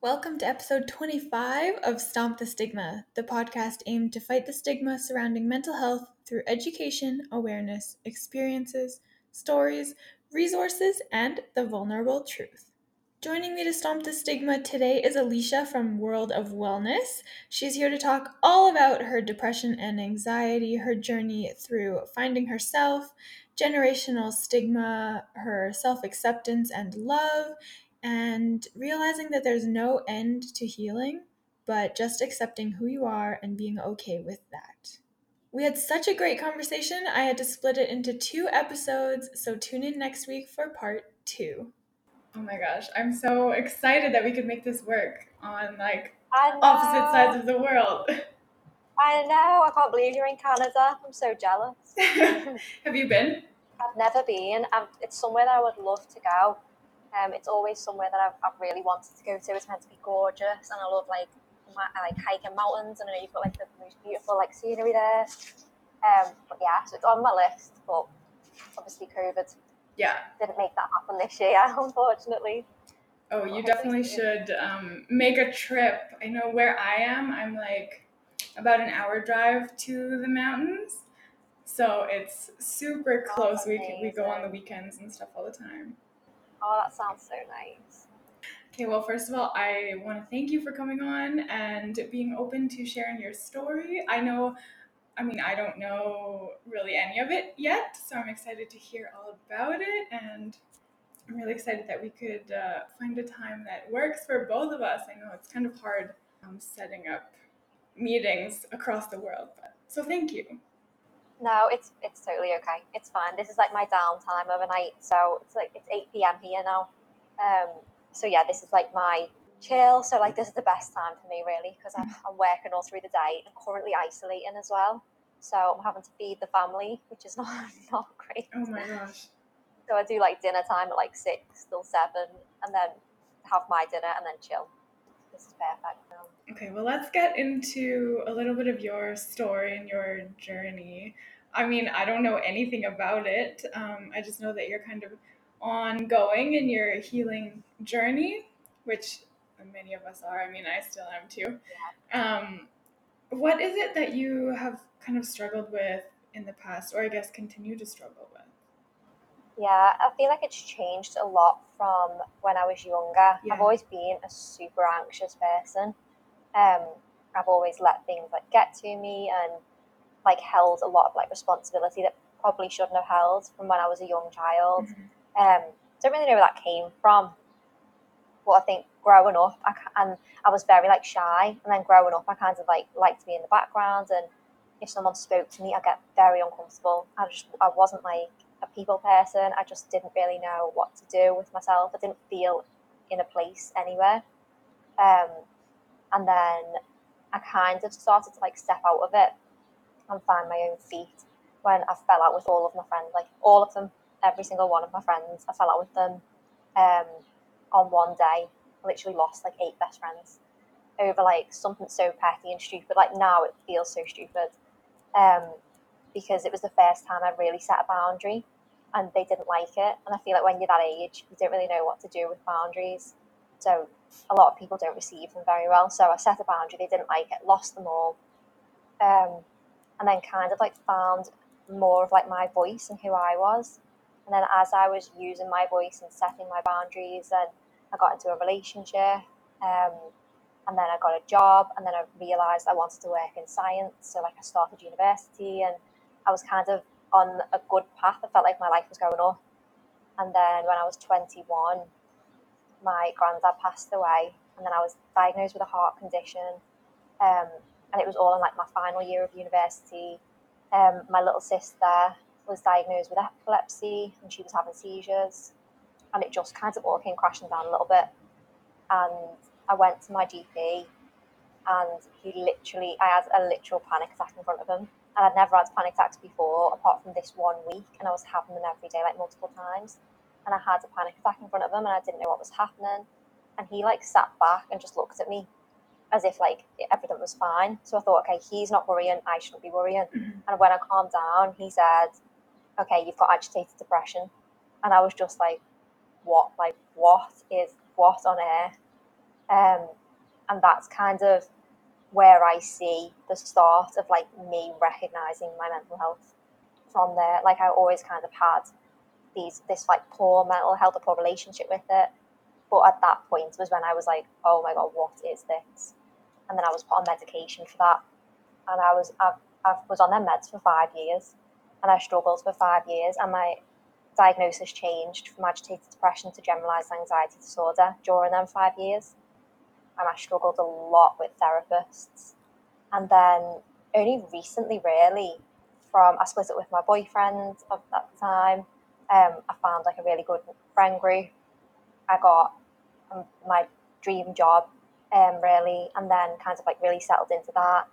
Welcome to episode 25 of Stomp the Stigma, the podcast aimed to fight the stigma surrounding mental health through education, awareness, experiences, stories, resources, and the vulnerable truth. Joining me to stomp the stigma today is Alicia from World of Wellness. She's here to talk all about her depression and anxiety, her journey through finding herself, generational stigma, her self acceptance and love, and realizing that there's no end to healing, but just accepting who you are and being okay with that. We had such a great conversation, I had to split it into two episodes, so tune in next week for part two. Oh my gosh, I'm so excited that we could make this work on like opposite sides of the world. I know, I can't believe you're in Canada. I'm so jealous. Have you been? I've never been. i it's somewhere that I would love to go. Um, it's always somewhere that I've, I've really wanted to go to. It's meant to be gorgeous, and I love like my, I like hiking mountains, and I know you've got like the most beautiful like scenery there. Um, but yeah, so it's on my list, but obviously COVID yeah didn't make that happen this year, unfortunately. Oh, you definitely should um, make a trip. I know where I am. I'm like about an hour drive to the mountains, so it's super close. we we go on the weekends and stuff all the time. Oh, that sounds so nice. Okay, well, first of all, I want to thank you for coming on and being open to sharing your story. I know, I mean, I don't know really any of it yet, so I'm excited to hear all about it. And I'm really excited that we could uh, find a time that works for both of us. I know it's kind of hard um, setting up meetings across the world, but so thank you. No, it's it's totally okay. It's fine. This is like my downtime overnight, so it's like it's eight p.m. here now. Um, so yeah, this is like my chill. So like this is the best time for me really because I'm, I'm working all through the day. I'm currently isolating as well, so I'm having to feed the family, which is not not great. Oh my gosh. So I do like dinner time at like six till seven, and then have my dinner and then chill. This is perfect. Now. Okay, well, let's get into a little bit of your story and your journey. I mean, I don't know anything about it. Um, I just know that you're kind of ongoing in your healing journey, which many of us are. I mean, I still am too. Um, what is it that you have kind of struggled with in the past, or I guess continue to struggle with? Yeah, I feel like it's changed a lot from when I was younger. Yeah. I've always been a super anxious person. Um, I've always let things like get to me and like held a lot of like responsibility that probably shouldn't have held from when I was a young child. Mm-hmm. Um, don't really know where that came from. But I think growing up, I, and I was very like shy, and then growing up, I kind of like liked to be in the background, and if someone spoke to me, I get very uncomfortable. I just I wasn't like a people person. I just didn't really know what to do with myself. I didn't feel in a place anywhere. Um, and then I kind of started to like step out of it and find my own feet when I fell out with all of my friends, like all of them, every single one of my friends. I fell out with them um, on one day. I literally lost like eight best friends over like something so petty and stupid. Like now it feels so stupid um, because it was the first time I really set a boundary and they didn't like it. And I feel like when you're that age, you don't really know what to do with boundaries. So a lot of people don't receive them very well. So I set a boundary, they didn't like it, lost them all. Um, and then kind of like found more of like my voice and who I was. And then as I was using my voice and setting my boundaries, and I got into a relationship, um, and then I got a job, and then I realized I wanted to work in science. So like I started university, and I was kind of on a good path. I felt like my life was going up. And then when I was 21, my granddad passed away, and then I was diagnosed with a heart condition. Um, and it was all in like my final year of university. Um, my little sister was diagnosed with epilepsy, and she was having seizures, and it just kind of all came crashing down a little bit. And I went to my GP, and he literally, I had a literal panic attack in front of him, and I'd never had panic attacks before, apart from this one week, and I was having them every day, like multiple times. And I had a panic attack in front of him, and I didn't know what was happening. And he like sat back and just looked at me as if like everything was fine. So I thought, okay, he's not worrying, I shouldn't be worrying. Mm-hmm. And when I calmed down, he said, okay, you've got agitated depression. And I was just like, what? Like, what is, what on air? Um, and that's kind of where I see the start of like me recognizing my mental health from there. Like I always kind of had these this like poor mental health, a poor relationship with it. But at that point was when I was like, oh my god, what is this? And then I was put on medication for that, and I was I, I was on their meds for five years, and I struggled for five years, and my diagnosis changed from agitated depression to generalized anxiety disorder during them five years and I struggled a lot with therapists. And then only recently, really, from I split up with my boyfriend at that time. Um, I found like a really good friend group. I got um, my dream job, um, really, and then kind of like really settled into that.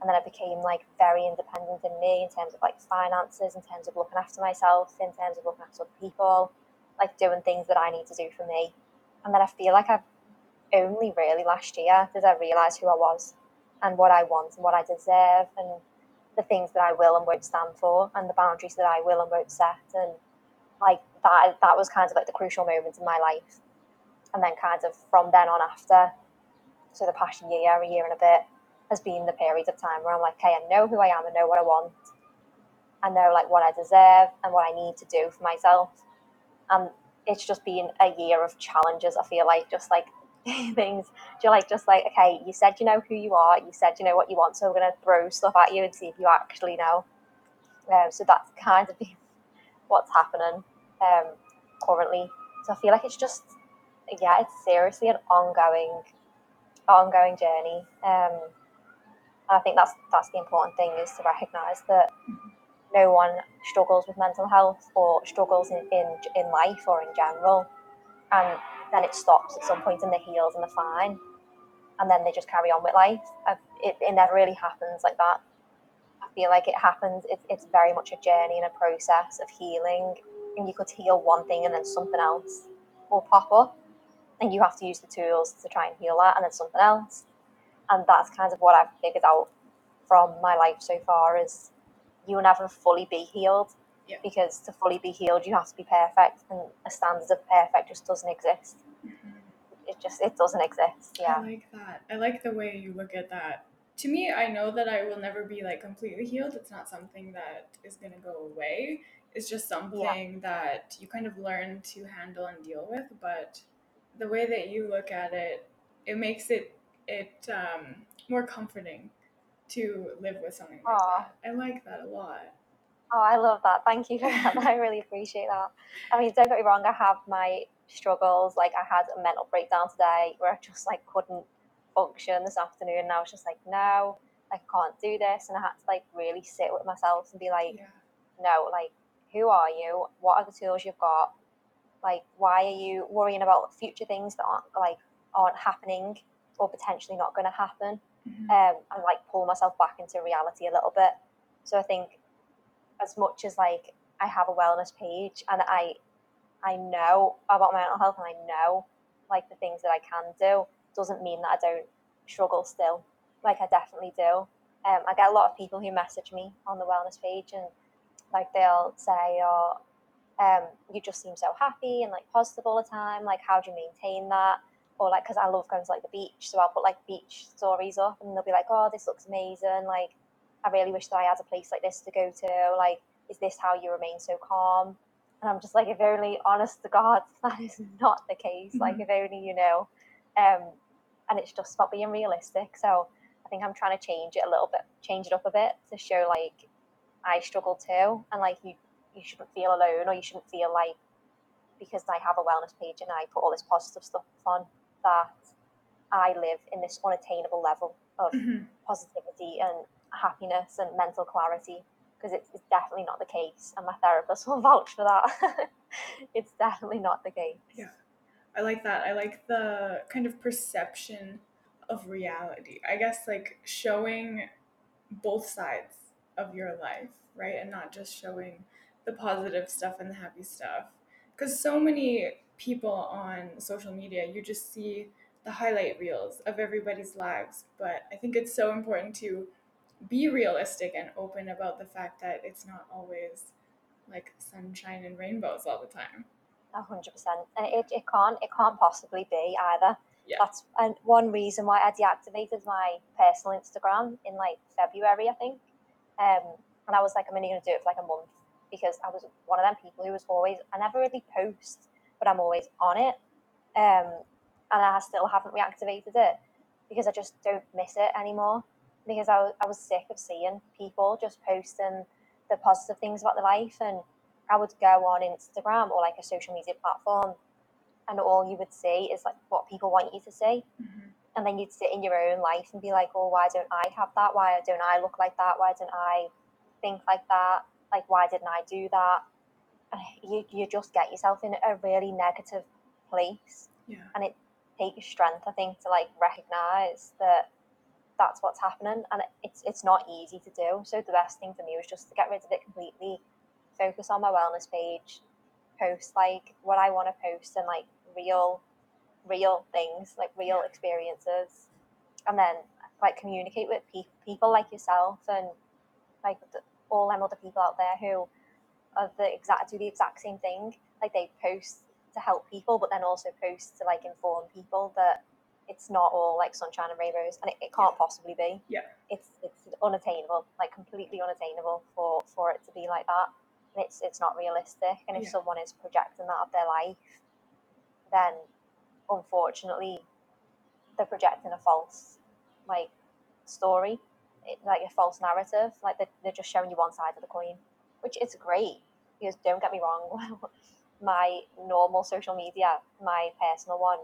And then I became like very independent in me in terms of like finances, in terms of looking after myself, in terms of looking after other people, like doing things that I need to do for me. And then I feel like I've only really last year did I realise who I was and what I want and what I deserve and the things that I will and won't stand for and the boundaries that I will and won't set. And like that that was kind of like the crucial moment in my life. And then kind of from then on after so the past year a year and a bit has been the period of time where I'm like okay I know who I am I know what I want. I know like what I deserve and what I need to do for myself. And it's just been a year of challenges I feel like just like things. You're like just like, okay, you said you know who you are, you said you know what you want, so we're gonna throw stuff at you and see if you actually know. Um, so that's kind of what's happening um, currently. So I feel like it's just, yeah, it's seriously an ongoing, ongoing journey. Um, I think that's that's the important thing is to recognise that no one struggles with mental health or struggles in, in, in life or in general. And then it stops at some point and they heals and they're fine. And then they just carry on with life. It, it never really happens like that. I feel like it happens, it, it's very much a journey and a process of healing. And you could heal one thing and then something else will pop up. And you have to use the tools to try and heal that and then something else. And that's kind of what I've figured out from my life so far is you will never fully be healed yeah. because to fully be healed you have to be perfect and a standard of perfect just doesn't exist mm-hmm. it just it doesn't exist yeah i like that i like the way you look at that to me i know that i will never be like completely healed it's not something that is going to go away it's just something yeah. that you kind of learn to handle and deal with but the way that you look at it it makes it it um, more comforting to live with something like Aww. that i like that a lot Oh, I love that. Thank you for that. I really appreciate that. I mean, don't get me wrong, I have my struggles. Like, I had a mental breakdown today where I just like couldn't function this afternoon. And I was just like, no, I can't do this. And I had to like really sit with myself and be like, yeah. no, like, who are you? What are the tools you've got? Like, why are you worrying about future things that aren't like aren't happening or potentially not going to happen? Mm-hmm. Um, and like pull myself back into reality a little bit. So I think as much as like I have a wellness page and I I know about my mental health and I know like the things that I can do doesn't mean that I don't struggle still. Like I definitely do. Um, I get a lot of people who message me on the wellness page and like they'll say, "Oh, um, you just seem so happy and like positive all the time. Like, how do you maintain that?" Or like, because I love going to like the beach, so I'll put like beach stories up, and they'll be like, "Oh, this looks amazing!" Like, I really wish that I had a place like this to go to. Like, is this how you remain so calm? And I'm just like, if only, honest to God, that is not the case. Mm-hmm. Like, if only you know. Um, and it's just not being realistic. So I think I'm trying to change it a little bit, change it up a bit to show like I struggle too, and like you, you shouldn't feel alone, or you shouldn't feel like because I have a wellness page and I put all this positive stuff on that I live in this unattainable level of mm-hmm. positivity and happiness and mental clarity because it's, it's definitely not the case and my therapist will vouch for that it's definitely not the case yeah i like that i like the kind of perception of reality i guess like showing both sides of your life, right? And not just showing the positive stuff and the happy stuff. Because so many people on social media, you just see the highlight reels of everybody's lives. But I think it's so important to be realistic and open about the fact that it's not always like sunshine and rainbows all the time. A hundred percent, and it, it can't it can't possibly be either. Yeah. That's and one reason why I deactivated my personal Instagram in like February, I think. Um, and I was like, I'm only going to do it for like a month because I was one of them people who was always I never really post, but I'm always on it. Um, and I still haven't reactivated it because I just don't miss it anymore. Because I was, I was sick of seeing people just posting the positive things about their life and I would go on Instagram or like a social media platform, and all you would see is like what people want you to see. Mm-hmm. And then you'd sit in your own life and be like, oh, why don't I have that? Why don't I look like that? Why don't I think like that? Like, why didn't I do that? And you, you just get yourself in a really negative place. Yeah. And it takes strength, I think, to like recognize that that's what's happening. And it's, it's not easy to do. So the best thing for me was just to get rid of it completely focus on my wellness page, post like what I want to post and like real, real things, like real experiences, and then like communicate with pe- people like yourself and like the, all them other people out there who are the exact do the exact same thing. Like they post to help people, but then also post to like inform people that it's not all like sunshine and rainbows, and it, it can't yeah. possibly be. Yeah, it's it's unattainable, like completely unattainable for for it to be like that it's it's not realistic. And if yeah. someone is projecting that of their life, then unfortunately they're projecting a false like story, like a false narrative. Like they're, they're just showing you one side of the coin, which is great. Because don't get me wrong, my normal social media, my personal one,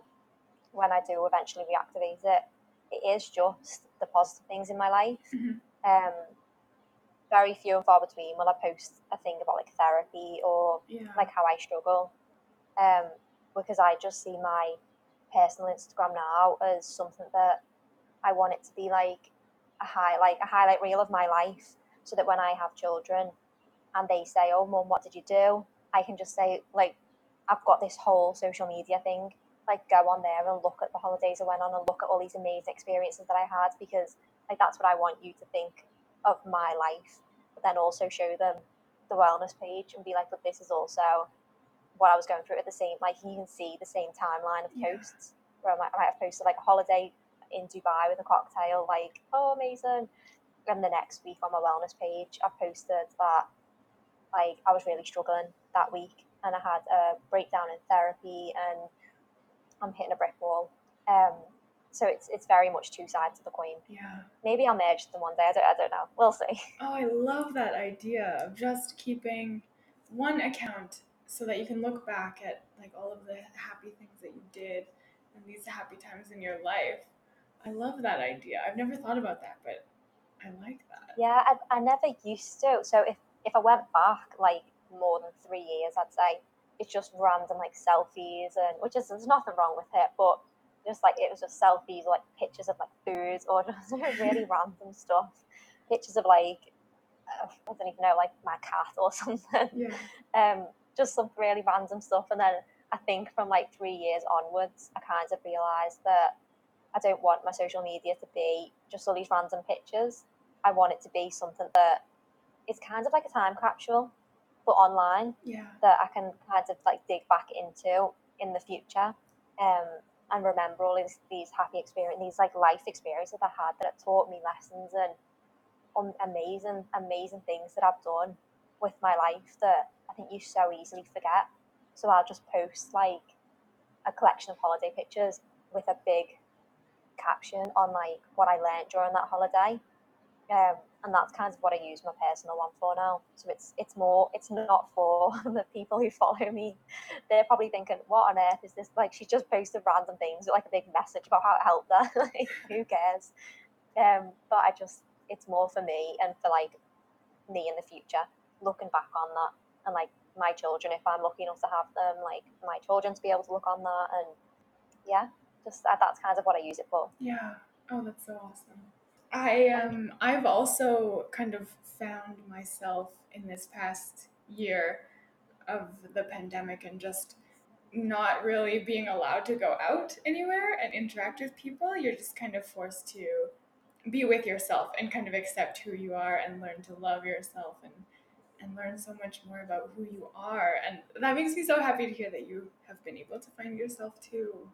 when I do eventually reactivate it, it is just the positive things in my life. Mm-hmm. Um, very few and far between will I post a thing about like therapy or yeah. like how I struggle. Um, because I just see my personal Instagram now as something that I want it to be like a high like a highlight reel of my life so that when I have children and they say, Oh mum, what did you do? I can just say like I've got this whole social media thing. Like go on there and look at the holidays I went on and look at all these amazing experiences that I had because like that's what I want you to think of my life, but then also show them the wellness page and be like, but this is also what I was going through at the same, like you can see the same timeline of Yeah. posts where I might, I might have posted like a holiday in Dubai with a cocktail, like, oh, amazing. And the next week on my wellness page, I posted that like I was really struggling that week and I had a breakdown in therapy and I'm hitting a brick wall. Um, so it's it's very much two sides of the coin. Yeah. Maybe I'll merge them one day. I don't, I don't know. We'll see. Oh, I love that idea of just keeping one account so that you can look back at like all of the happy things that you did and these happy times in your life. I love that idea. I've never thought about that, but I like that. Yeah, I, I never used to. So if if I went back like more than three years, I'd say it's just random like selfies and which is there's nothing wrong with it, but just like it was just selfies or like pictures of like foods or just really random stuff. Pictures of like uh, I don't even know, like my cat or something. Yeah. Um, just some really random stuff. And then I think from like three years onwards, I kind of realised that I don't want my social media to be just all these random pictures. I want it to be something that is kind of like a time capsule, but online Yeah. that I can kind of like dig back into in the future. Um, and remember all these, these happy experiences, these like life experiences that I had that have taught me lessons and um, amazing, amazing things that I've done with my life that I think you so easily forget. So I'll just post like a collection of holiday pictures with a big caption on like what I learned during that holiday. Um, and that's kind of what I use my personal one for now. So it's it's more it's not for the people who follow me. They're probably thinking, "What on earth is this?" Like she's just posted random things with like a big message about how it helped her. like, who cares? Um, but I just it's more for me and for like me in the future, looking back on that and like my children, if I'm lucky enough to have them, like my children to be able to look on that and yeah, just that, that's kind of what I use it for. Yeah. Oh, that's so awesome. I um I've also kind of found myself in this past year of the pandemic and just not really being allowed to go out anywhere and interact with people. You're just kind of forced to be with yourself and kind of accept who you are and learn to love yourself and and learn so much more about who you are and that makes me so happy to hear that you have been able to find yourself too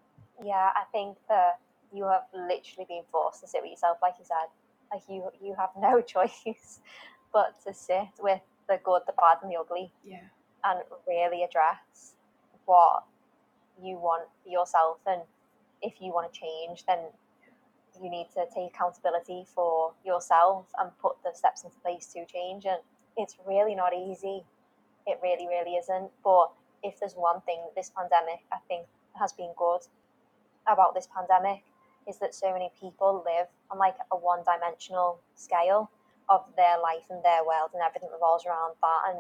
yeah i think that you have literally been forced to sit with yourself like you said. Like you you have no choice but to sit with the good the bad and the ugly. Yeah. And really address what you want for yourself. And if you want to change then you need to take accountability for yourself and put the steps into place to change. And it's really not easy. It really really isn't. But if there's one thing this pandemic i think has been good about this pandemic is that so many people live on like a one dimensional scale of their life and their world and everything revolves around that and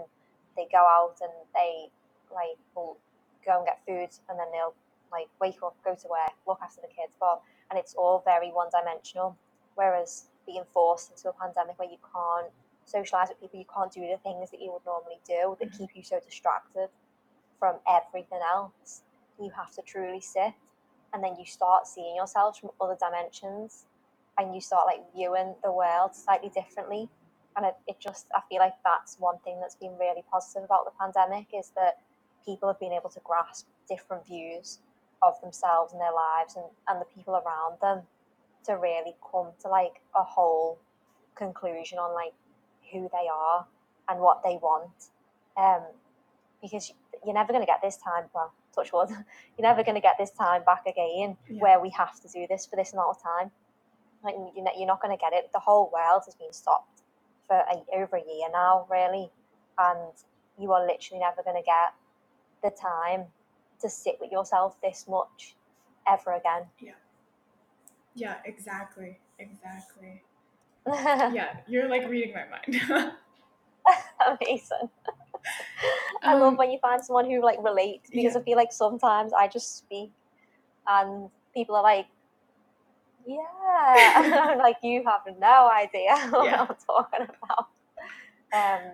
they go out and they like will go and get food and then they'll like wake up go to work look after the kids but and it's all very one dimensional. Whereas being forced into a pandemic where you can't socialize with people, you can't do the things that you would normally do that keep you so distracted from everything else. You have to truly sit and then you start seeing yourselves from other dimensions and you start like viewing the world slightly differently. And it, it just, I feel like that's one thing that's been really positive about the pandemic is that people have been able to grasp different views of themselves and their lives and, and the people around them to really come to like a whole conclusion on like who they are and what they want. Um, because you're never going to get this time, well, touch wood, you're never going to get this time back again yeah. where we have to do this for this amount of time. Like you're not going to get it. The whole world has been stopped for a, over a year now, really, and you are literally never going to get the time to sit with yourself this much ever again. Yeah. Yeah, exactly. Exactly. yeah, you're like reading my mind. Amazing. I um, love when you find someone who like relates because yeah. I feel like sometimes I just speak and people are like, yeah, like you have no idea what yeah. I'm talking about. Um,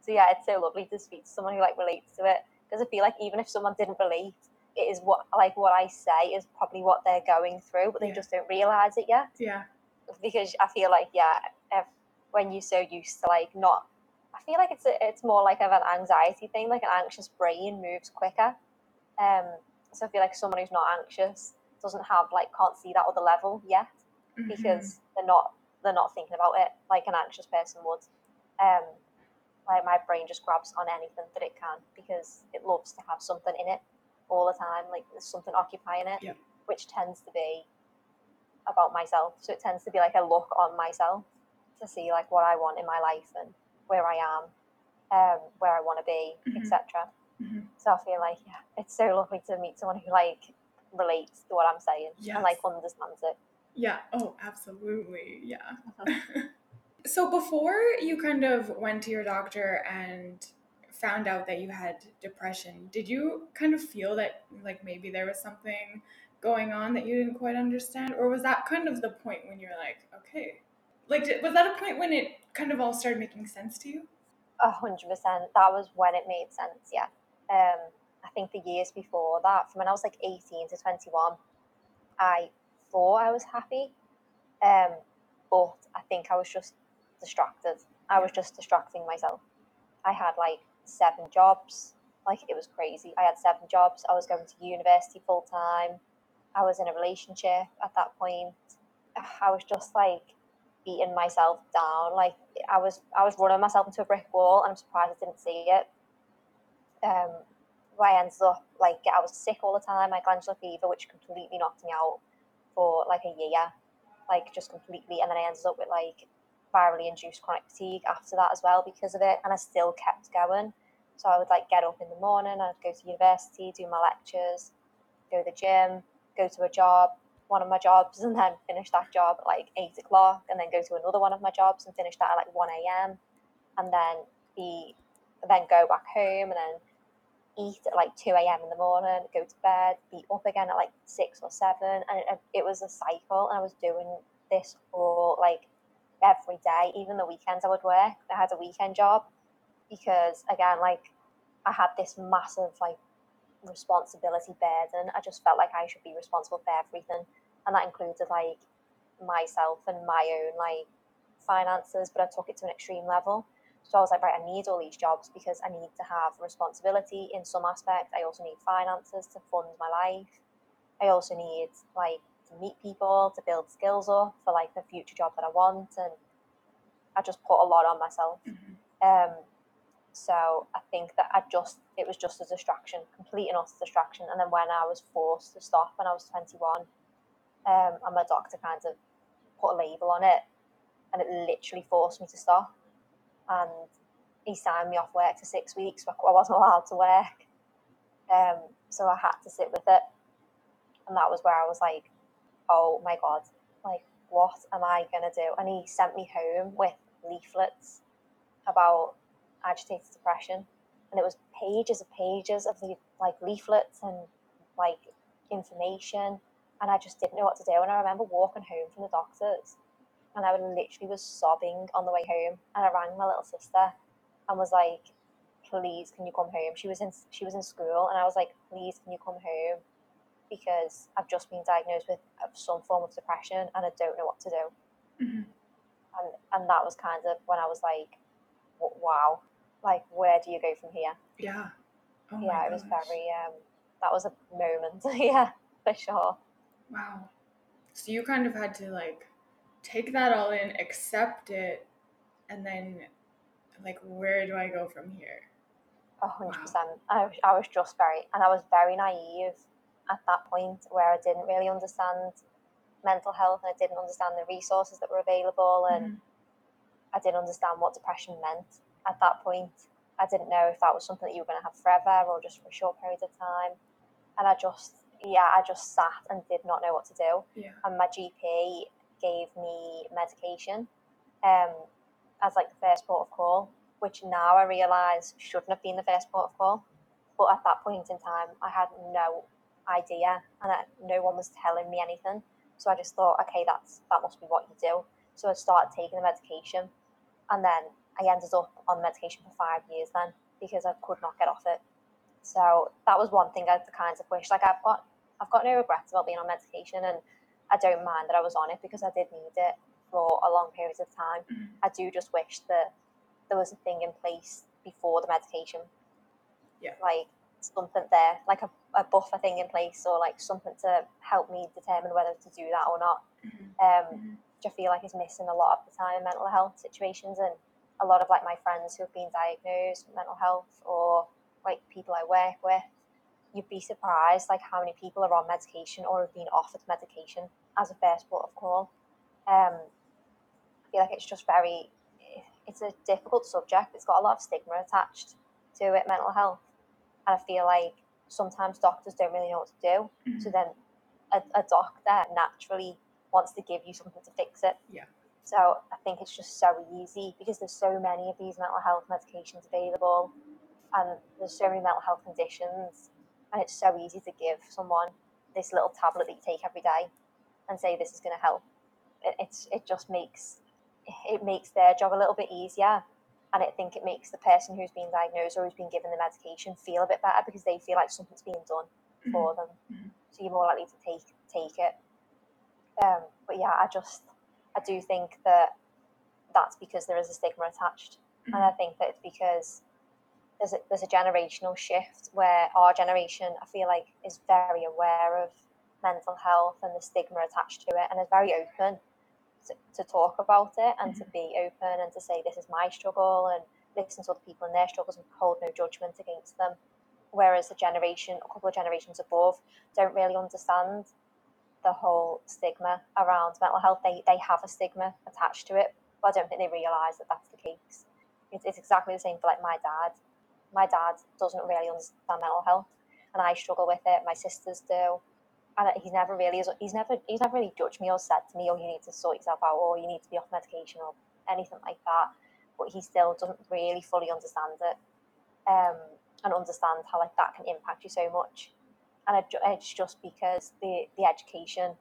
so yeah, it's so lovely to speak to someone who like relates to it because I feel like even if someone didn't relate, it is what like what I say is probably what they're going through, but they yeah. just don't realize it yet. Yeah. Because I feel like yeah, if, when you're so used to like not, I feel like it's a, it's more like of an anxiety thing. Like an anxious brain moves quicker. Um. So I feel like someone who's not anxious doesn't have like can't see that other level yet mm-hmm. because they're not they're not thinking about it like an anxious person would. Um like my brain just grabs on anything that it can because it loves to have something in it all the time like there's something occupying it yep. which tends to be about myself so it tends to be like a look on myself to see like what i want in my life and where i am um, where i want to be mm-hmm. etc mm-hmm. so i feel like yeah it's so lovely to meet someone who like relates to what i'm saying yes. and like understands it. Yeah. Oh absolutely. Yeah. So before you kind of went to your doctor and found out that you had depression, did you kind of feel that like maybe there was something going on that you didn't quite understand? Or was that kind of the point when you're like, okay, like was that a point when it kind of all started making sense to you? A hundred percent. That was when it made sense. Yeah. Um, I think the years before that, from when I was like eighteen to twenty one, I thought I was happy, um, but I think I was just distracted. I was just distracting myself. I had like seven jobs. Like it was crazy. I had seven jobs. I was going to university full time. I was in a relationship at that point. I was just like beating myself down. Like I was I was running myself into a brick wall and I'm surprised I didn't see it. Um I ended up like I was sick all the time, my glandular fever, which completely knocked me out for like a year. Like just completely and then I ended up with like virally induced chronic fatigue after that as well because of it, and I still kept going. So I would like get up in the morning, I'd go to university, do my lectures, go to the gym, go to a job, one of my jobs, and then finish that job at like eight o'clock, and then go to another one of my jobs and finish that at like one a.m. and then be then go back home and then eat at like 2 a.m. in the morning, go to bed, be up again at like 6 or 7. And it, it was a cycle. And I was doing this for like every day, even the weekends I would work. I had a weekend job because again, like I had this massive like responsibility burden. I just felt like I should be responsible for everything, and that included like myself and my own like finances. But I took it to an extreme level. So I was like, right, I need all these jobs because I need to have responsibility in some aspect. I also need finances to fund my life. I also need like to meet people, to build skills up for like the future job that I want, and I just put a lot on myself. Mm-hmm. Um, so I think that I just it was just a distraction, complete and utter distraction. And then when I was forced to stop when I was 21, um, and my doctor kind of put a label on it, and it literally forced me to stop. And he signed me off work for six weeks. I wasn't allowed to work, um, so I had to sit with it. And that was where I was like, "Oh my god, like what am I gonna do?" And he sent me home with leaflets about agitated depression, and it was pages and pages of the like leaflets and like information, and I just didn't know what to do. And I remember walking home from the doctors, and I literally was sobbing on the way home, and I rang my little sister, and was like, "Please, can you come home?" She was in she was in school, and I was like, "Please, can you come home?" Because I've just been diagnosed with some form of depression, and I don't know what to do. Mm-hmm. And and that was kind of when I was like, "Wow, like where do you go from here? Yeah. Oh yeah, it was very um that was a moment. yeah, for sure. Wow. So you kind of had to like take that all in, accept it, and then like where do I go from here? A hundred percent. I I was just very and I was very naive at that point where I didn't really understand mental health and I didn't understand the resources that were available and mm-hmm. I didn't understand what depression meant at that point. I didn't know if that was something that you were going to have forever or just for a short period of time. And I just, yeah, I just sat and did not know what to do. Yeah. And my GP gave me medication um, as like the first port of call, which now I realise shouldn't have been the first port of call. But at that point in time, I had no idea and I, no one was telling me anything. So I just thought, okay, that's that must be what you do. So I started taking the medication, and then I ended up on medication for five years then because I could not get off it. So that was one thing I kind of wish. Like I've got, I've got no regrets about being on medication, and I don't mind that I was on it because I did need it for a long period of time. Mm-hmm. I do just wish that there was a thing in place before the medication. Yeah. Like something there, like a, a buffer thing in place, or like something to help me determine whether to do that or not. Mm-hmm. Um, mm-hmm. Which I feel like is missing a lot of the time in mental health situations, and a lot of like my friends who have been diagnosed with mental health or like people I work with, you'd be surprised like how many people are on medication or have been offered medication as a first port of call. Um, I feel like it's just very, it's a difficult subject. It's got a lot of stigma attached to it, mental health, and I feel like sometimes doctors don't really know what to do. Mm-hmm. So then, a, a doctor naturally wants to give you something to fix it. Yeah. So I think it's just so easy because there's so many of these mental health medications available and there's so many mental health conditions and it's so easy to give someone this little tablet that you take every day and say this is going to help. It, it's it just makes it makes their job a little bit easier and I think it makes the person who's been diagnosed or who's been given the medication feel a bit better because they feel like something's being done mm-hmm. for them. Mm-hmm. So you're more likely to take take it. Um, but yeah, I just I do think that that's because there is a stigma attached, mm-hmm. and I think that it's because there's a, there's a generational shift where our generation, I feel like, is very aware of mental health and the stigma attached to it, and is very open to, to talk about it and mm-hmm. to be open and to say this is my struggle and listen to other people and their struggles and hold no judgment against them. Whereas the generation, a couple of generations above, don't really understand the whole stigma around mental health. They, they have a stigma attached to it, but I don't think they realise that that's the case. It's, it's exactly the same for like my dad. My dad doesn't really understand mental health, and I struggle with it. My sisters do, and he's never really he's never he's never really judged me or said to me, "Oh, you need to sort yourself out," or "You need to be off medication," or anything like that. But he still doesn't really fully understand it, um, and understand how like that can impact you so much and it's just because the the education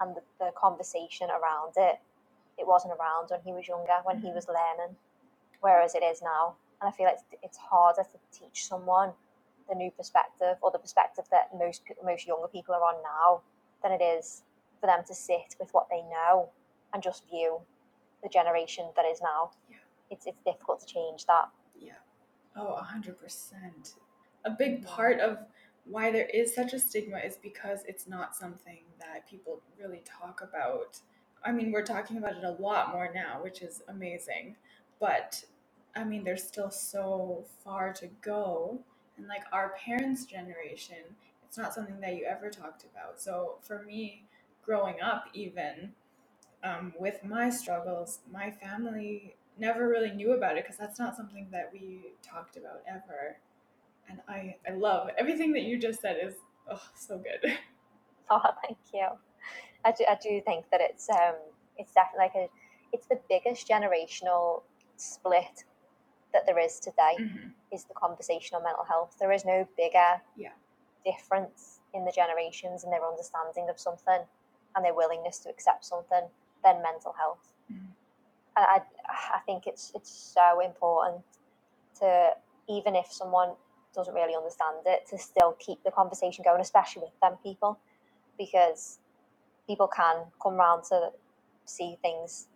and the, the conversation around it it wasn't around when he was younger, when he mm-hmm. was learning, whereas it is now. And I feel like it's, it's harder to teach someone the new perspective or the perspective that most most younger people are on now than it is for them to sit with what they know and just view the generation that is now. Yeah. It's it's difficult to change that. Yeah. Oh, a hundred percent. A big part of why there is such a stigma is because it's not something that people really talk about. I mean, we're talking about it a lot more now, which is amazing. But I mean, there's still so far to go. And like our parents' generation, it's not something that you ever talked about. So for me, growing up, even um, with my struggles, my family never really knew about it because that's not something that we talked about ever. And I, I love everything that you just said is oh so good. Oh, thank you. I do, I do think that it's um it's definitely like a it's the biggest generational split that there is today mm-hmm. is the conversation on mental health. There is no bigger yeah. difference in the generations and their understanding of something and their willingness to accept something than mental health. Mm-hmm. And I, I think it's it's so important to even if someone doesn't really understand it, to still keep the conversation going, especially with them people, because people can come around to see things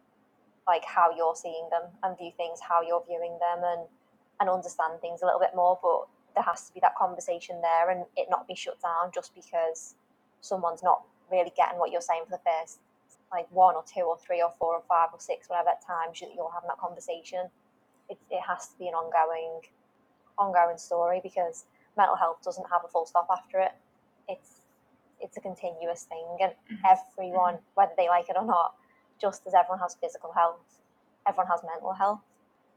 like how you're seeing them and view things how you're viewing them and and understand things a little bit more but there has to be that conversation there and it not be shut down just because someone's not really getting what you're saying for the first like one or two or three or four or five or six whatever times you're having that conversation. It, it has to be an ongoing ongoing story because mental health doesn't have a full stop after it. It's it's a continuous thing and mm-hmm. everyone whether they like it or not just as everyone has physical health everyone has mental health.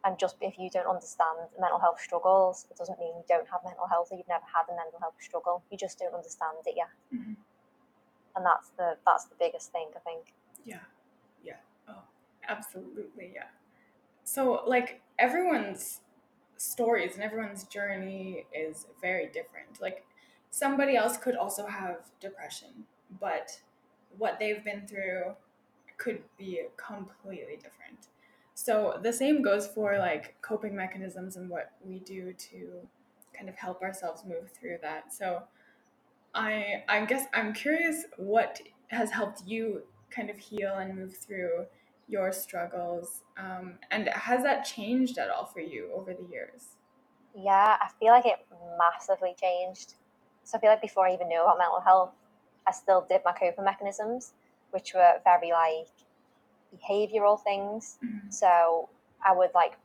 And just if you don't understand mental health struggles it doesn't mean you don't have mental health or you've never had a mental health struggle. You just don't understand it yet. Mm-hmm. and that's the that's the biggest thing i think. Yeah. Yeah. Oh absolutely. Yeah. So like everyone's stories and everyone's journey is very different like somebody else could also have depression but what they've been through could be completely different so the same goes for like coping mechanisms and what we do to kind of help ourselves move through that. So I I guess I'm curious what has helped you kind of heal and move through your struggles um, and has that changed at all for you over the years yeah i feel like it massively changed so i feel like before i even knew about mental health i still did my coping mechanisms which were very like behavioral things. Mm-hmm. So I would like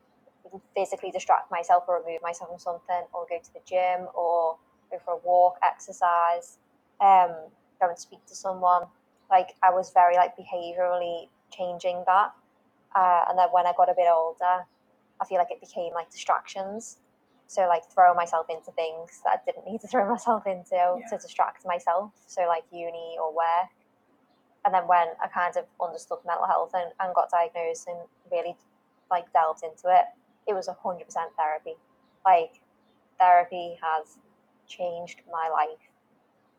physically distract myself or remove myself from something, or go to the gym, or go for a walk, exercise, um, go and speak to someone. Like I was very like behaviorally changing that. Uh, and then when I got a bit older, I feel like it became like distractions. So like throw myself into things that I didn't need to throw myself into yeah. to distract myself. So like uni or work and then when I kind of understood mental health and, and got diagnosed and really like delved into it, it was a hundred percent therapy. Like therapy has changed my life.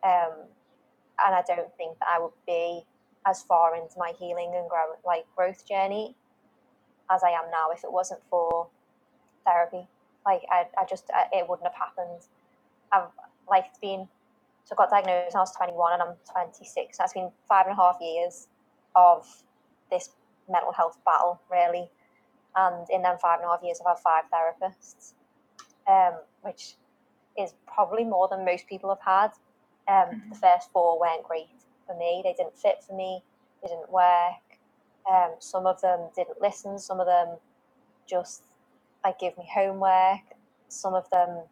Um, and I don't think that I would be as far into my healing and grow like growth journey as I am now if it wasn't for therapy. Like I, I just I, it wouldn't have happened. I've like it's been so I got diagnosed when I was 21 and I'm 26. That's been five and a half years of this mental health battle, really. And in them five and a half years, I've had five therapists, um, which is probably more than most people have had. Um, mm-hmm. The first four weren't great for me. They didn't fit for me. They didn't work. Um, some of them didn't listen. Some of them just like give me homework. Some of them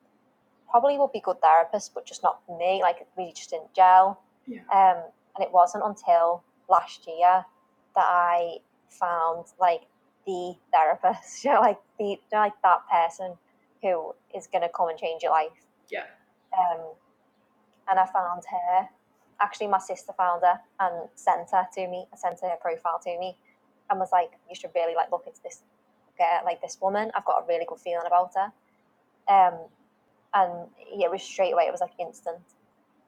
probably would be good therapists, but just not for me. Like we just didn't gel. Yeah. Um, and it wasn't until last year that I found like the therapist, you know, like the like that person who is gonna come and change your life. Yeah. Um, and I found her. Actually, my sister found her and sent her to me. Sent her profile to me, and was like, "You should really like look into this, get like this woman. I've got a really good feeling about her." Um, and it was straight away. It was like instant.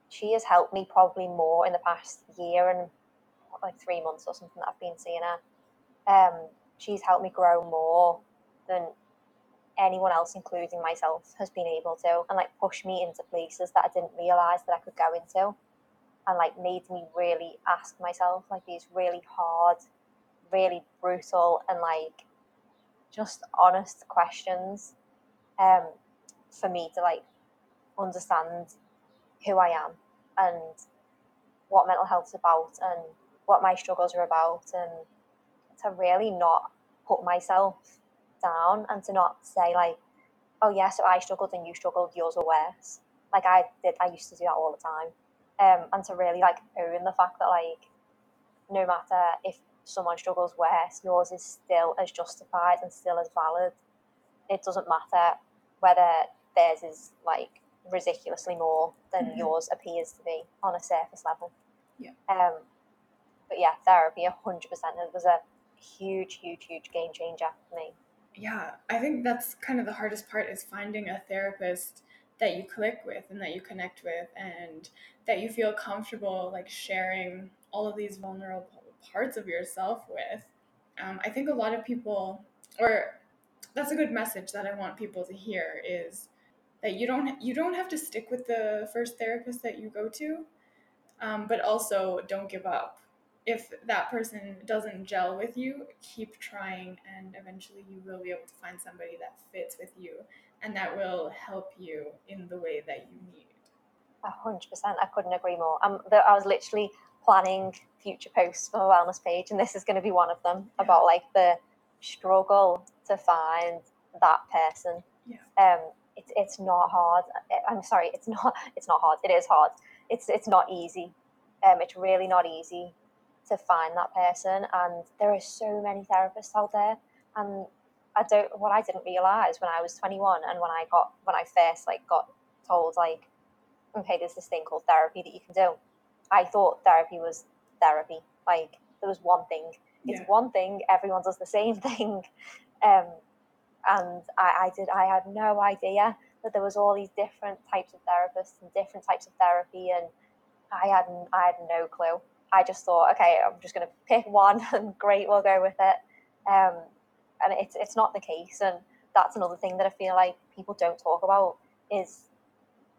She has helped me probably more in the past year and like three months or something that I've been seeing her. Um, she's helped me grow more than anyone else, including myself, has been able to, and like push me into places that I didn't realize that I could go into, and like made me really ask myself like these really hard, really brutal, and like just honest questions, um, for me to like understand who I am and what mental health is about and what my struggles are about and to really not put myself down and to not say like oh yeah so i struggled and you struggled yours were worse. Like i did i used to do that all the time um, and to really like own the fact that like no matter if someone struggles worse yours is still as justified and still as valid. It doesn't matter whether theirs is like ridiculously more than mm-hmm. yours appears to be on a surface level. Yeah. Um but yeah therapy 100% it was a huge huge huge game changer for me. Yeah, I think that's kind of the hardest part is finding a therapist that you click with and that you connect with and that you feel comfortable like sharing all of these vulnerable parts of yourself with. Um, I think a lot of people, or that's a good message that I want people to hear is that you don't you don't have to stick with the first therapist that you go to, um, but also don't give up if that person doesn't gel with you, keep trying, and eventually you will be able to find somebody that fits with you and that will help you in the way that you need. A hundred percent. I couldn't agree more. Um, I was literally planning future posts for my wellness page, and this is going to be one of them yeah. about like the struggle to find that person. Yeah. Um, it's it's not hard. I'm sorry, it's not it's not hard. It is hard. It's it's not easy. Um, it's really not easy to find that person. And there are so many therapists out there. And I don't, what I didn't realize when I was 21 and when I got, when I first like got told like, okay, there's this thing called therapy that you can do. I thought therapy was therapy. Like there was one thing. It's yeah. one thing. Everyone does the same thing. Um, and I, I did. I had no idea that there was all these different types of therapists and different types of therapy, and I had I had no clue. I just thought, okay, I'm just going to pick one, and great, we'll go with it. Um, and it's it's not the case, and that's another thing that I feel like people don't talk about is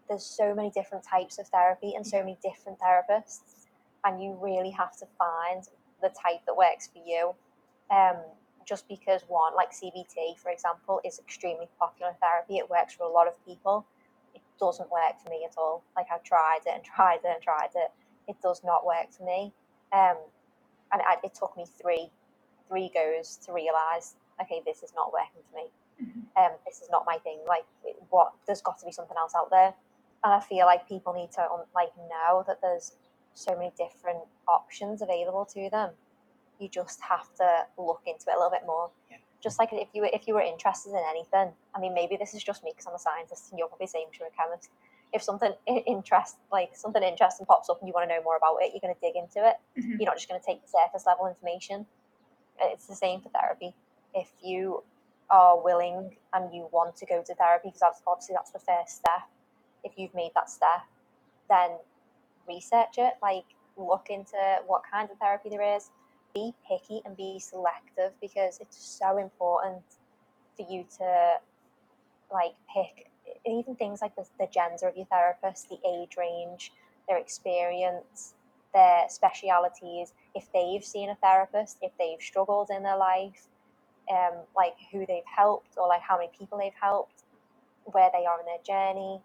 there's so many different types of therapy and so many different therapists, and you really have to find the type that works for you. Um, just because one, like CBT, for example, is extremely popular therapy, it works for a lot of people. It doesn't work for me at all. Like I've tried it and tried it and tried it it does not work for me. Um, and it, it took me three three goes to realize, okay, this is not working for me. Mm-hmm. Um, this is not my thing. Like, what? There's got to be something else out there. And I feel like people need to like know that there's so many different options available to them. You just have to look into it a little bit more. Yeah. Just like if you were, if you were interested in anything, I mean, maybe this is just me because I'm a scientist and you're probably the same to a chemist if something interest like something interesting pops up and you want to know more about it, you're going to dig into it. Mm-hmm. You're not just going to take the surface level information. It's the same for therapy. If you are willing and you want to go to therapy, because obviously that's the first step. If you've made that step, then research it. Like look into what kind of therapy there is. Be picky and be selective because it's so important for you to like pick even things like the, the gender of your therapist, the age range, their experience, their specialities, if they've seen a therapist, if they've struggled in their life, um, like who they've helped or like how many people they've helped, where they are in their journey.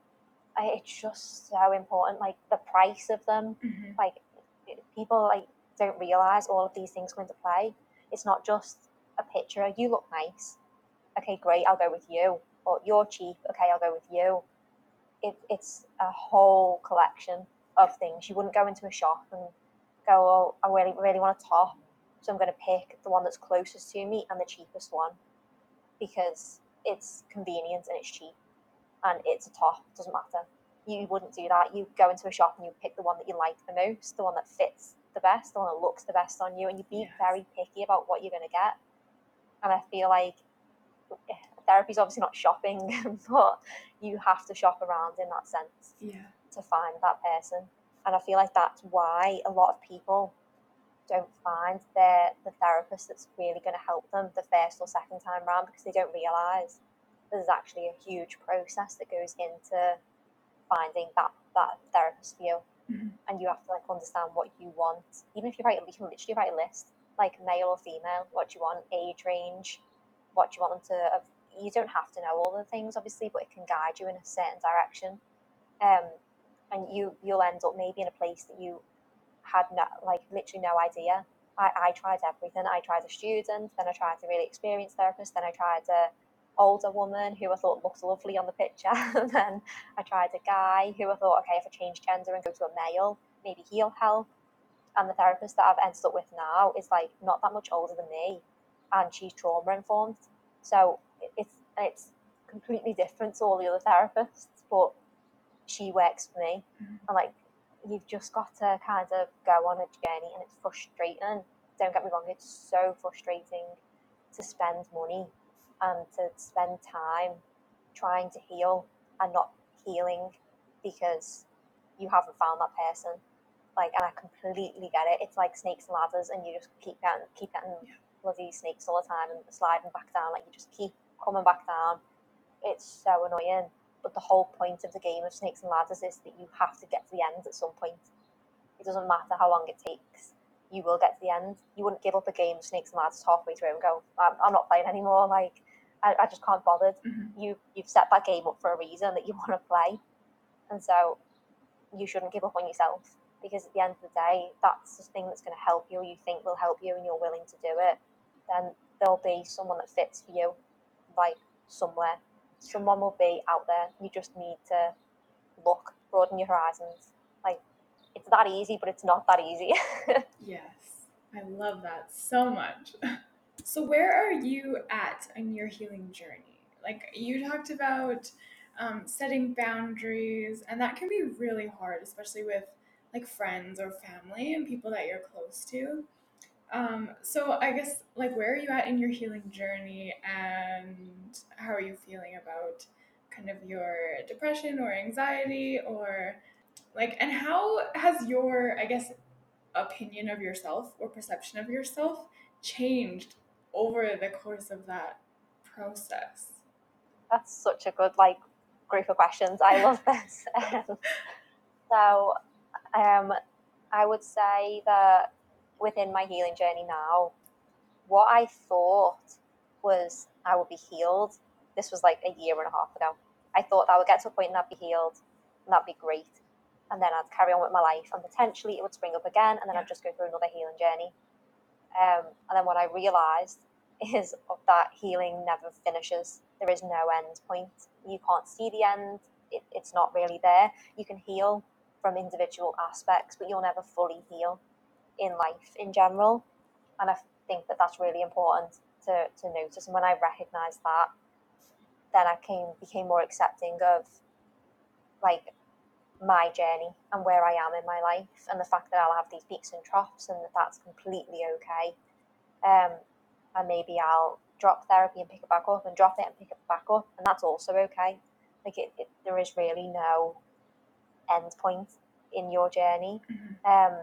It's just so important. Like the price of them, mm-hmm. like people like don't realize all of these things come into play. It's not just a picture. You look nice. Okay, great. I'll go with you or you're cheap, okay, I'll go with you. It, it's a whole collection of things. You wouldn't go into a shop and go, oh, I really, really want a top, so I'm going to pick the one that's closest to me and the cheapest one because it's convenient and it's cheap and it's a top, it doesn't matter. You wouldn't do that. You go into a shop and you pick the one that you like the most, the one that fits the best, the one that looks the best on you, and you'd be yes. very picky about what you're going to get. And I feel like therapy is obviously not shopping, but you have to shop around in that sense yeah. to find that person. And I feel like that's why a lot of people don't find the the therapist that's really going to help them the first or second time round because they don't realise there's actually a huge process that goes into finding that that therapist for you. Mm-hmm. And you have to like understand what you want. Even if you write, you can literally write a list, like male or female, what you want, age range, what you want them to. You don't have to know all the things, obviously, but it can guide you in a certain direction. Um, and you you'll end up maybe in a place that you had no, like literally no idea. I, I tried everything. I tried a student, then I tried a really experienced therapist, then I tried a older woman who I thought looked lovely on the picture. and then I tried a guy who I thought, okay, if I change gender and go to a male, maybe he'll help. And the therapist that I've ended up with now is like not that much older than me, and she's trauma informed. So it's it's completely different to all the other therapists, but she works for me. Mm-hmm. And like you've just got to kind of go on a journey, and it's frustrating. Don't get me wrong; it's so frustrating to spend money and to spend time trying to heal and not healing because you haven't found that person. Like, and I completely get it. It's like snakes and ladders, and you just keep getting, keep getting bloody snakes all the time and sliding back down. Like, you just keep coming back down. It's so annoying. But the whole point of the game of snakes and ladders is that you have to get to the end at some point. It doesn't matter how long it takes you will get to the end. You wouldn't give up a game of snakes and ladders halfway through and go, I'm, I'm not playing anymore. Like I, I just can't bother. Mm-hmm. You you've set that game up for a reason that you want to play, and so you shouldn't give up on yourself because at the end of the day, that's the thing that's going to help you. You think will help you, and you're willing to do it. Then there'll be someone that fits for you, like somewhere. Someone will be out there. You just need to look, broaden your horizons. Like it's that easy, but it's not that easy. yes, I love that so much. So, where are you at in your healing journey? Like, you talked about um, setting boundaries, and that can be really hard, especially with like friends or family and people that you're close to. Um, so, I guess, like, where are you at in your healing journey, and how are you feeling about kind of your depression or anxiety, or like, and how has your, I guess, opinion of yourself or perception of yourself changed over the course of that process? That's such a good like group of questions. I love this. so, um, I would say that within my healing journey now, what I thought was I would be healed. This was like a year and a half ago. I thought I would get to a point and I'd be healed, and that'd be great. And then I'd carry on with my life, and potentially it would spring up again, and then yeah. I'd just go through another healing journey. Um, and then what I realized is that healing never finishes. There is no end point. You can't see the end. It, it's not really there. You can heal from individual aspects, but you'll never fully heal in life in general. And I think that that's really important to, to notice. And when I recognized that, then I came became more accepting of like my journey and where I am in my life, and the fact that I'll have these peaks and troughs, and that that's completely okay. Um, and maybe I'll drop therapy and pick it back up, and drop it and pick it back up, and that's also okay. Like it, it there is really no end point in your journey. Mm-hmm. Um,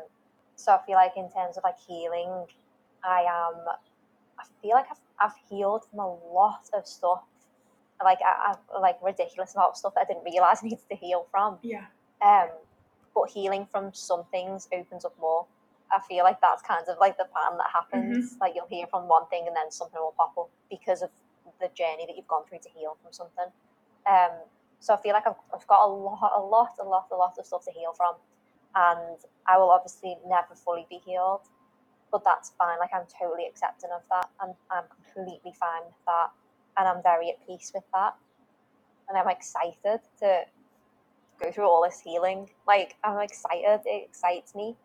so I feel like in terms of like healing, I am. I feel like I've, I've healed from a lot of stuff like I, I, like ridiculous amount of stuff that I didn't realize I needed to heal from. Yeah. Um, but healing from some things opens up more. I feel like that's kind of like the pattern that happens. Mm-hmm. Like you'll hear from one thing and then something will pop up because of the journey that you've gone through to heal from something. Um, so I feel like I've, I've got a lot, a lot, a lot, a lot of stuff to heal from, and I will obviously never fully be healed, but that's fine. Like I'm totally accepting of that, and I'm completely fine with that, and I'm very at peace with that, and I'm excited to go through all this healing. Like I'm excited. It excites me.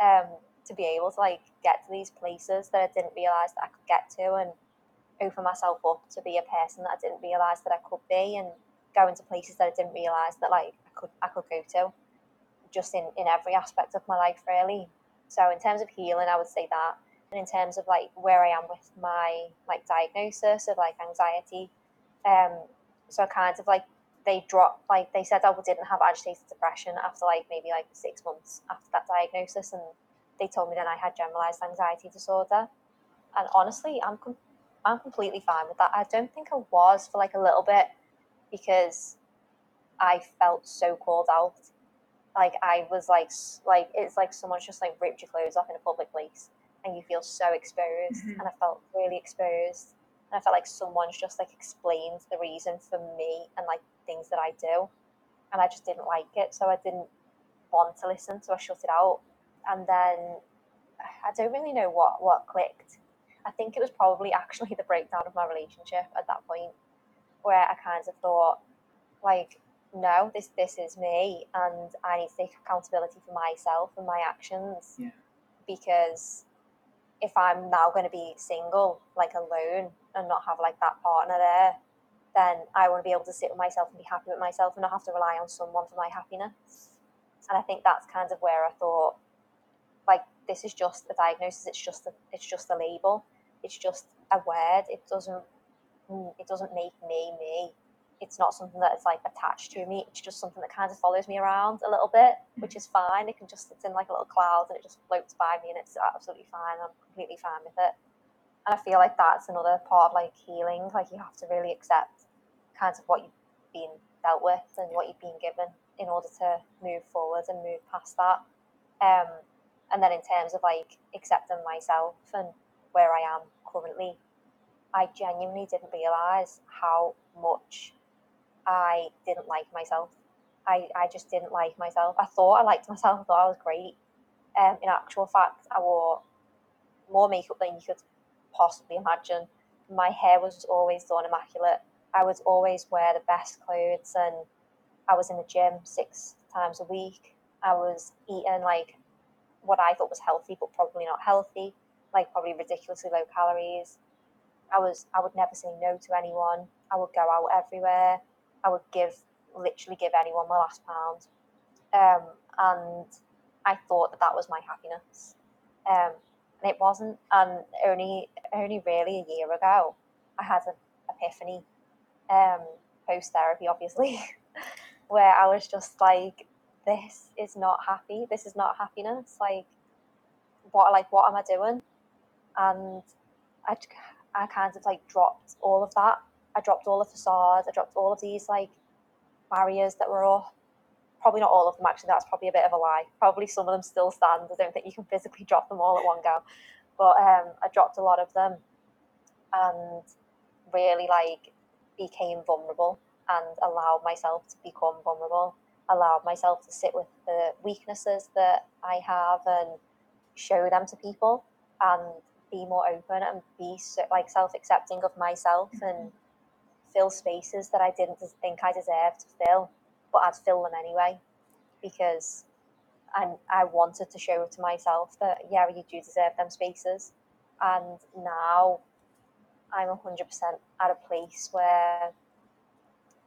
Um, to be able to like get to these places that I didn't realize that I could get to and open myself up to be a person that I didn't realize that I could be and go into places that I didn't realize that like I could I could go to just in in every aspect of my life really so in terms of healing I would say that and in terms of like where I am with my like diagnosis of like anxiety um so kind of like they dropped like they said I didn't have agitated depression after like maybe like six months after that diagnosis and they told me then I had generalized anxiety disorder. And honestly, I'm com- I'm completely fine with that. I don't think I was for like a little bit because I felt so called out. Like I was like like it's like someone's just like ripped your clothes off in a public place and you feel so exposed mm-hmm. and I felt really exposed and I felt like someone's just like explained the reason for me and like things that I do and I just didn't like it so I didn't want to listen so I shut it out and then I don't really know what what clicked I think it was probably actually the breakdown of my relationship at that point where I kind of thought like no this this is me and I need to take accountability for myself and my actions yeah. because if I'm now going to be single, like alone, and not have like that partner there, then I want to be able to sit with myself and be happy with myself and not have to rely on someone for my happiness. And I think that's kind of where I thought, like, this is just a diagnosis. It's just a, it's just a label. It's just a word. It doesn't, it doesn't make me me it's not something that is like attached to me. It's just something that kind of follows me around a little bit, which is fine. It can just it's in like a little cloud and it just floats by me and it's absolutely fine. I'm completely fine with it. And I feel like that's another part of like healing. Like you have to really accept kind of what you've been dealt with and what you've been given in order to move forward and move past that. Um, and then in terms of like accepting myself and where I am currently, I genuinely didn't realize how much I didn't like myself. I, I just didn't like myself. I thought I liked myself. I thought I was great. Um, in actual fact, I wore more makeup than you could possibly imagine. My hair was always done immaculate. I would always wear the best clothes, and I was in the gym six times a week. I was eating like what I thought was healthy, but probably not healthy, like probably ridiculously low calories. I was I would never say no to anyone. I would go out everywhere. I would give literally give anyone my last pound, um, and I thought that that was my happiness, um, and it wasn't. And only only really a year ago, I had an epiphany, um, post therapy, obviously, where I was just like, "This is not happy. This is not happiness. Like, what like what am I doing?" And I I kind of like dropped all of that I dropped all the facades, I dropped all of these like barriers that were all probably not all of them actually, that's probably a bit of a lie. Probably some of them still stand. I don't think you can physically drop them all at one go. But um, I dropped a lot of them and really like became vulnerable and allowed myself to become vulnerable, allowed myself to sit with the weaknesses that I have and show them to people and be more open and be so, like self-accepting of myself and fill spaces that I didn't think I deserved to fill, but I'd fill them anyway because I, I wanted to show to myself that, yeah, you do deserve them spaces. And now I'm 100% at a place where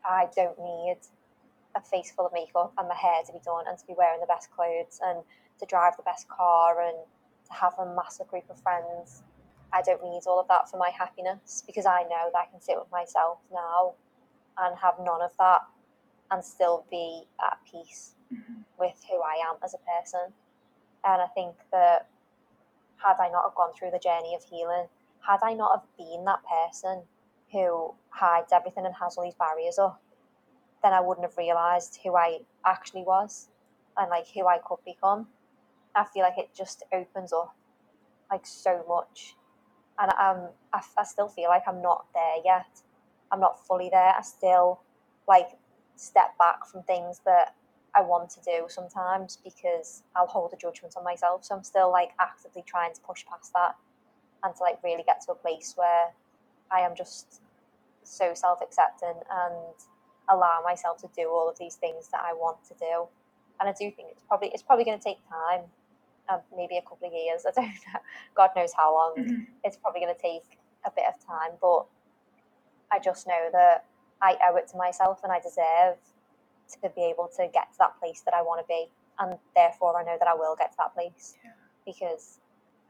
I don't need a face full of makeup and my hair to be done and to be wearing the best clothes and to drive the best car and to have a massive group of friends I don't need all of that for my happiness because I know that I can sit with myself now and have none of that and still be at peace mm-hmm. with who I am as a person. And I think that had I not have gone through the journey of healing, had I not have been that person who hides everything and has all these barriers up, then I wouldn't have realised who I actually was and like who I could become. I feel like it just opens up like so much and um, I, I still feel like I'm not there yet. I'm not fully there. I still like step back from things that I want to do sometimes because I'll hold a judgment on myself. So I'm still like actively trying to push past that and to like really get to a place where I am just so self accepting and allow myself to do all of these things that I want to do. And I do think it's probably it's probably going to take time um, maybe a couple of years. I don't know. God knows how long. Mm-hmm. It's probably going to take a bit of time, but I just know that I owe it to myself and I deserve to be able to get to that place that I want to be. And therefore, I know that I will get to that place yeah. because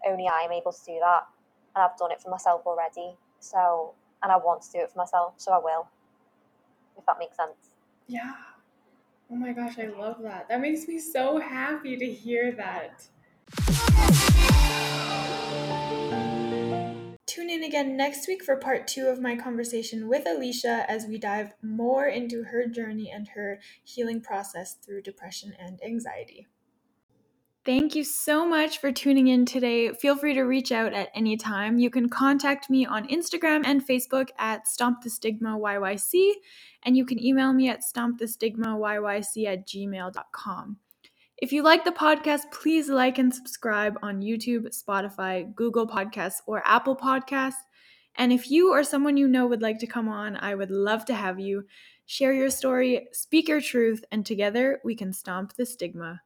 only I am able to do that. And I've done it for myself already. So, and I want to do it for myself. So I will, if that makes sense. Yeah. Oh my gosh, I love that. That makes me so happy to hear that Tune in again next week for part two of my conversation with Alicia as we dive more into her journey and her healing process through depression and anxiety. Thank you so much for tuning in today. Feel free to reach out at any time. You can contact me on Instagram and Facebook at Stomp the Stigma YYC, and you can email me at stompthestigmayyc at gmail.com. If you like the podcast, please like and subscribe on YouTube, Spotify, Google Podcasts, or Apple Podcasts. And if you or someone you know would like to come on, I would love to have you. Share your story, speak your truth, and together we can stomp the stigma.